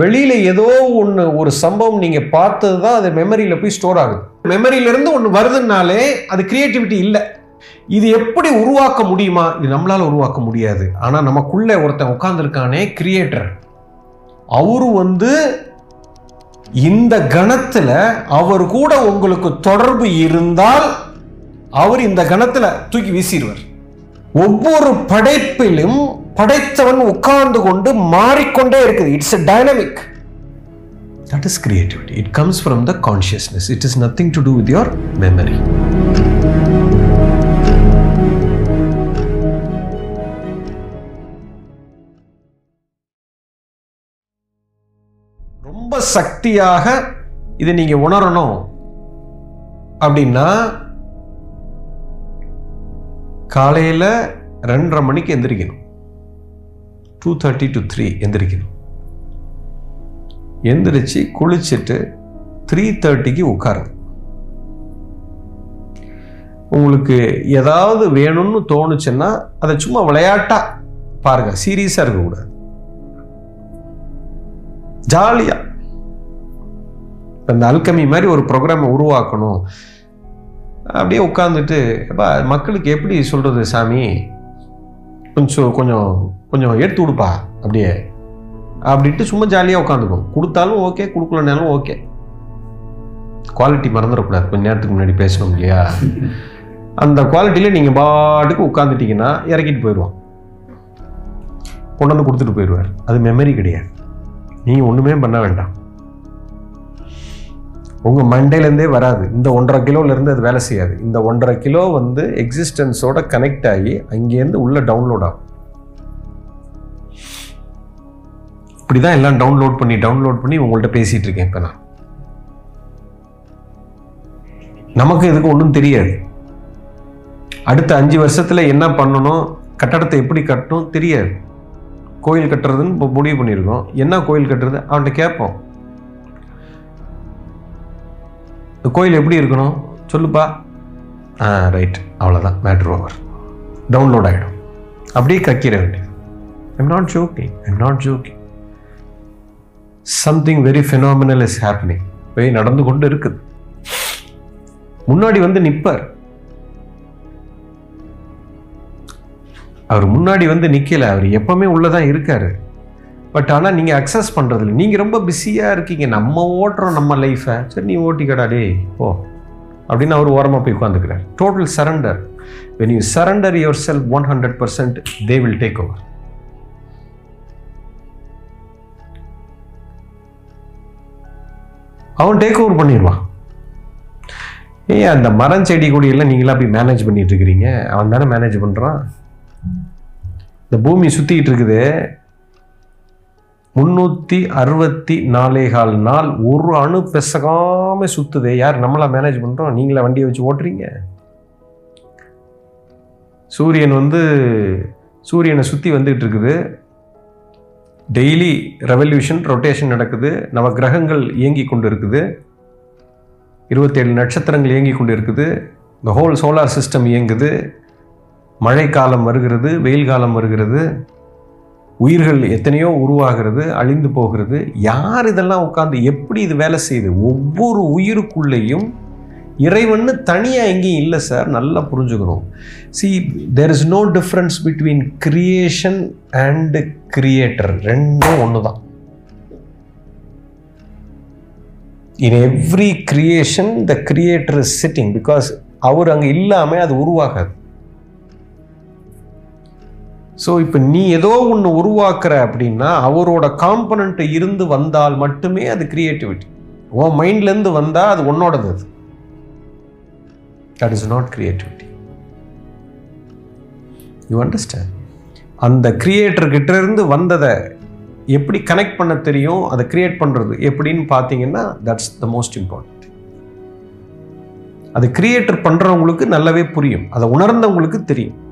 வெளியில் ஏதோ ஒன்று ஒரு சம்பவம் நீங்கள் பார்த்தது தான் அது மெமரியில் போய் ஸ்டோர் ஆகுது. மெமரியிலேருந்து ஒன்று வருதுனாலே அது கிரியேட்டிவிட்டி இல்லை. இது எப்படி உருவாக்க முடியுமா? இது நம்மளால் உருவாக்க முடியாது. ஆனால் நமக்குள்ளே ஒருத்தன் உட்காந்துருக்கானே கிரியேட்டர் அவரு வந்து இந்த கணத்தில் அவர் கூட உங்களுக்கு தொடர்பு இருந்தால் அவர் இந்த கணத்தில் தூக்கி வீசிடுவார். ஒவ்வொரு படைப்பிலும் படைத்தவன் உட்கார்ந்து கொண்டு மாறிக்கொண்டே இருக்குது. It's a dynamic that is creativity it comes from the consciousness it is nothing to do with your memory ரொம்ப சக்தியாக இதை நீங்க உணரணும். அப்படின்னா காலையில் ரெண்டரை மணிக்கு எந்திரிக்கணும். டூ தேர்ட்டி டு த்ரீ எந்திரிக்கணும். எந்திரிச்சு குளிச்சுட்டு த்ரீ தேர்ட்டிக்கு உட்காருங்க. உங்களுக்கு ஏதாவது வேணும்னு தோணுச்சுன்னா அதை சும்மா விளையாட்டா பாருங்க சீரியஸாக இருக்கக்கூடாது. ஜாலியா. இப்போ இந்த அல்கமி மாதிரி ஒரு ப்ரோக்ராமை உருவாக்கணும். அப்படியே உட்காந்துட்டு மக்களுக்கு எப்படி சொல்றது சாமி? கொஞ்சம் கொஞ்சம் கொஞ்சம் எடுத்து கொடுப்பா அப்படியே. அப்படின்ட்டு சும்மா ஜாலியாக உட்காந்துக்கும். கொடுத்தாலும் ஓகே கொடுக்கலனாலும் ஓகே குவாலிட்டி மறந்துடக்கூடாது. கொஞ்சம் நேரத்துக்கு முன்னாடி பேசணும் இல்லையா? அந்த குவாலிட்டியில் நீங்கள் பாட்டுக்கு உட்காந்துட்டிங்கன்னா இறக்கிட்டு போயிடுவான். கொண்டு வந்து கொடுத்துட்டு போயிடுவார். அது மெமரி கிடையாது. நீங்கள் ஒன்றுமே பண்ண வேண்டாம். உங்கள் மண்டையிலேருந்தே வராது. இந்த ஒன்றரை கிலோலேருந்து அது வேலை செய்யாது. இந்த ஒன்றரை கிலோ வந்து எக்ஸிஸ்டன்ஸோட கனெக்ட் ஆகி அங்கேருந்து உள்ளே டவுன்லோட் ஆகும். இப்படி தான் எல்லாம் டவுன்லோட் பண்ணி டவுன்லோட் பண்ணி உங்கள்கிட்ட பேசிகிட்டு இருக்கேன் இப்போ நான். நமக்கு இதுக்கு ஒன்றும் தெரியாது. அடுத்த அஞ்சு வருஷத்தில் என்ன பண்ணணும் கட்டடத்தை எப்படி கட்டணும் தெரியாது. கோயில் கட்டுறதுன்னு இப்போ முடிவு பண்ணியிருக்கோம். என்ன கோயில் கட்டுறது? அவன்கிட்ட கேட்போம். இந்த கோயில் எப்படி இருக்கணும்? சொல்லுப்பா. ஆ ரைட் அவ்வளோதான் மேட்ரு ஓவர் டவுன்லோட் ஆகிடும் அப்படியே கக்கிற வேண்டியது I'm not joking I'm not joking something very phenomenal is happening போய் நடந்து கொண்டு இருக்குது. முன்னாடி வந்து நிற்பார் அவர் முன்னாடி வந்து நிற்கலை அவர் எப்பவுமே உள்ளதான் இருக்காரு. பட் ஆனால் நீங்கள் அக்சஸ் பண்ணுறதில்ல நீங்கள் ரொம்ப பிஸியாக இருக்கீங்க. நம்ம ஓட்டுறோம் நம்ம லைஃப்பை சரி நீ ஓட்டிக்கடா டே போ. அப்படின்னு அவர் ஓரமாக போய் உட்காந்துக்கிறார் total surrender when you surrender yourself one hundred percent they will take over அவன் டேக் ஓவர் பண்ணிடுவான். ஏன் அந்த மரம் செடி கொடியெல்லாம் நீங்களாம் போய் மேனேஜ் பண்ணிட்டு இருக்கிறீங்க? அவன் தானே மேனேஜ் பண்ணுறான் இந்த பூமி சுற்றிக்கிட்டு இருக்குது. முன்னூற்றி அறுபத்தி நாலேகால் நாள் ஒரு அணு பெசகாமல் சுற்றுது யார் நம்மளா மேனேஜ் பண்ணுறோம் நீங்களே வண்டியை வச்சு ஓட்டுறீங்க? சூரியன் வந்து சூரியனை சுற்றி வந்துகிட்டு இருக்குது. டெய்லி ரெவல்யூஷன் ரொட்டேஷன் நடக்குது. நம்ம கிரகங்கள் இயங்கி கொண்டு இருக்குது இருபத்தேழு நட்சத்திரங்கள் இயங்கி கொண்டு இருக்குது இந்த ஹோல் சோலார் சிஸ்டம் இயங்குது. மழைக்காலம் வருகிறது வெயில் காலம் வருகிறது. உயிர்கள் எத்தனையோ உருவாகிறது அழிந்து போகிறது. யார் இதெல்லாம் உட்காந்து எப்படி இது வேலை செய்யுது? ஒவ்வொரு உயிருக்குள்ளேயும் இறைவன்னு தனியாக எங்கேயும் இல்லை சார். நல்லா புரிஞ்சுக்கணும். See there is no difference between creation and creator ரெண்டும் ஒன்று தான் in every creation the creator is sitting because அவர் அங்கே இல்லாமல் அது உருவாகாது. ஸோ இப்போ நீ ஏதோ ஒன்று உருவாக்குற அப்படின்னா அவரோட காம்பனண்ட் இருந்து வந்தால் மட்டுமே அது கிரியேட்டிவிட்டி உன் மைண்ட்லேருந்து வந்தால் அது உன்னோடது அது. That is not creativity you understand அந்த கிரியேட்டர்கிட்ட இருந்து வந்ததை எப்படி கனெக்ட் பண்ண தெரியும்? அதை கிரியேட் பண்ணுறது எப்படின்னு பார்த்தீங்கன்னா தட்ஸ் த மோஸ்ட் இம்பார்ட்டன்ட் அது கிரியேட்டர் பண்ணுறவங்களுக்கு நல்லாவே புரியும். அதை உணர்ந்தவங்களுக்கு தெரியும்.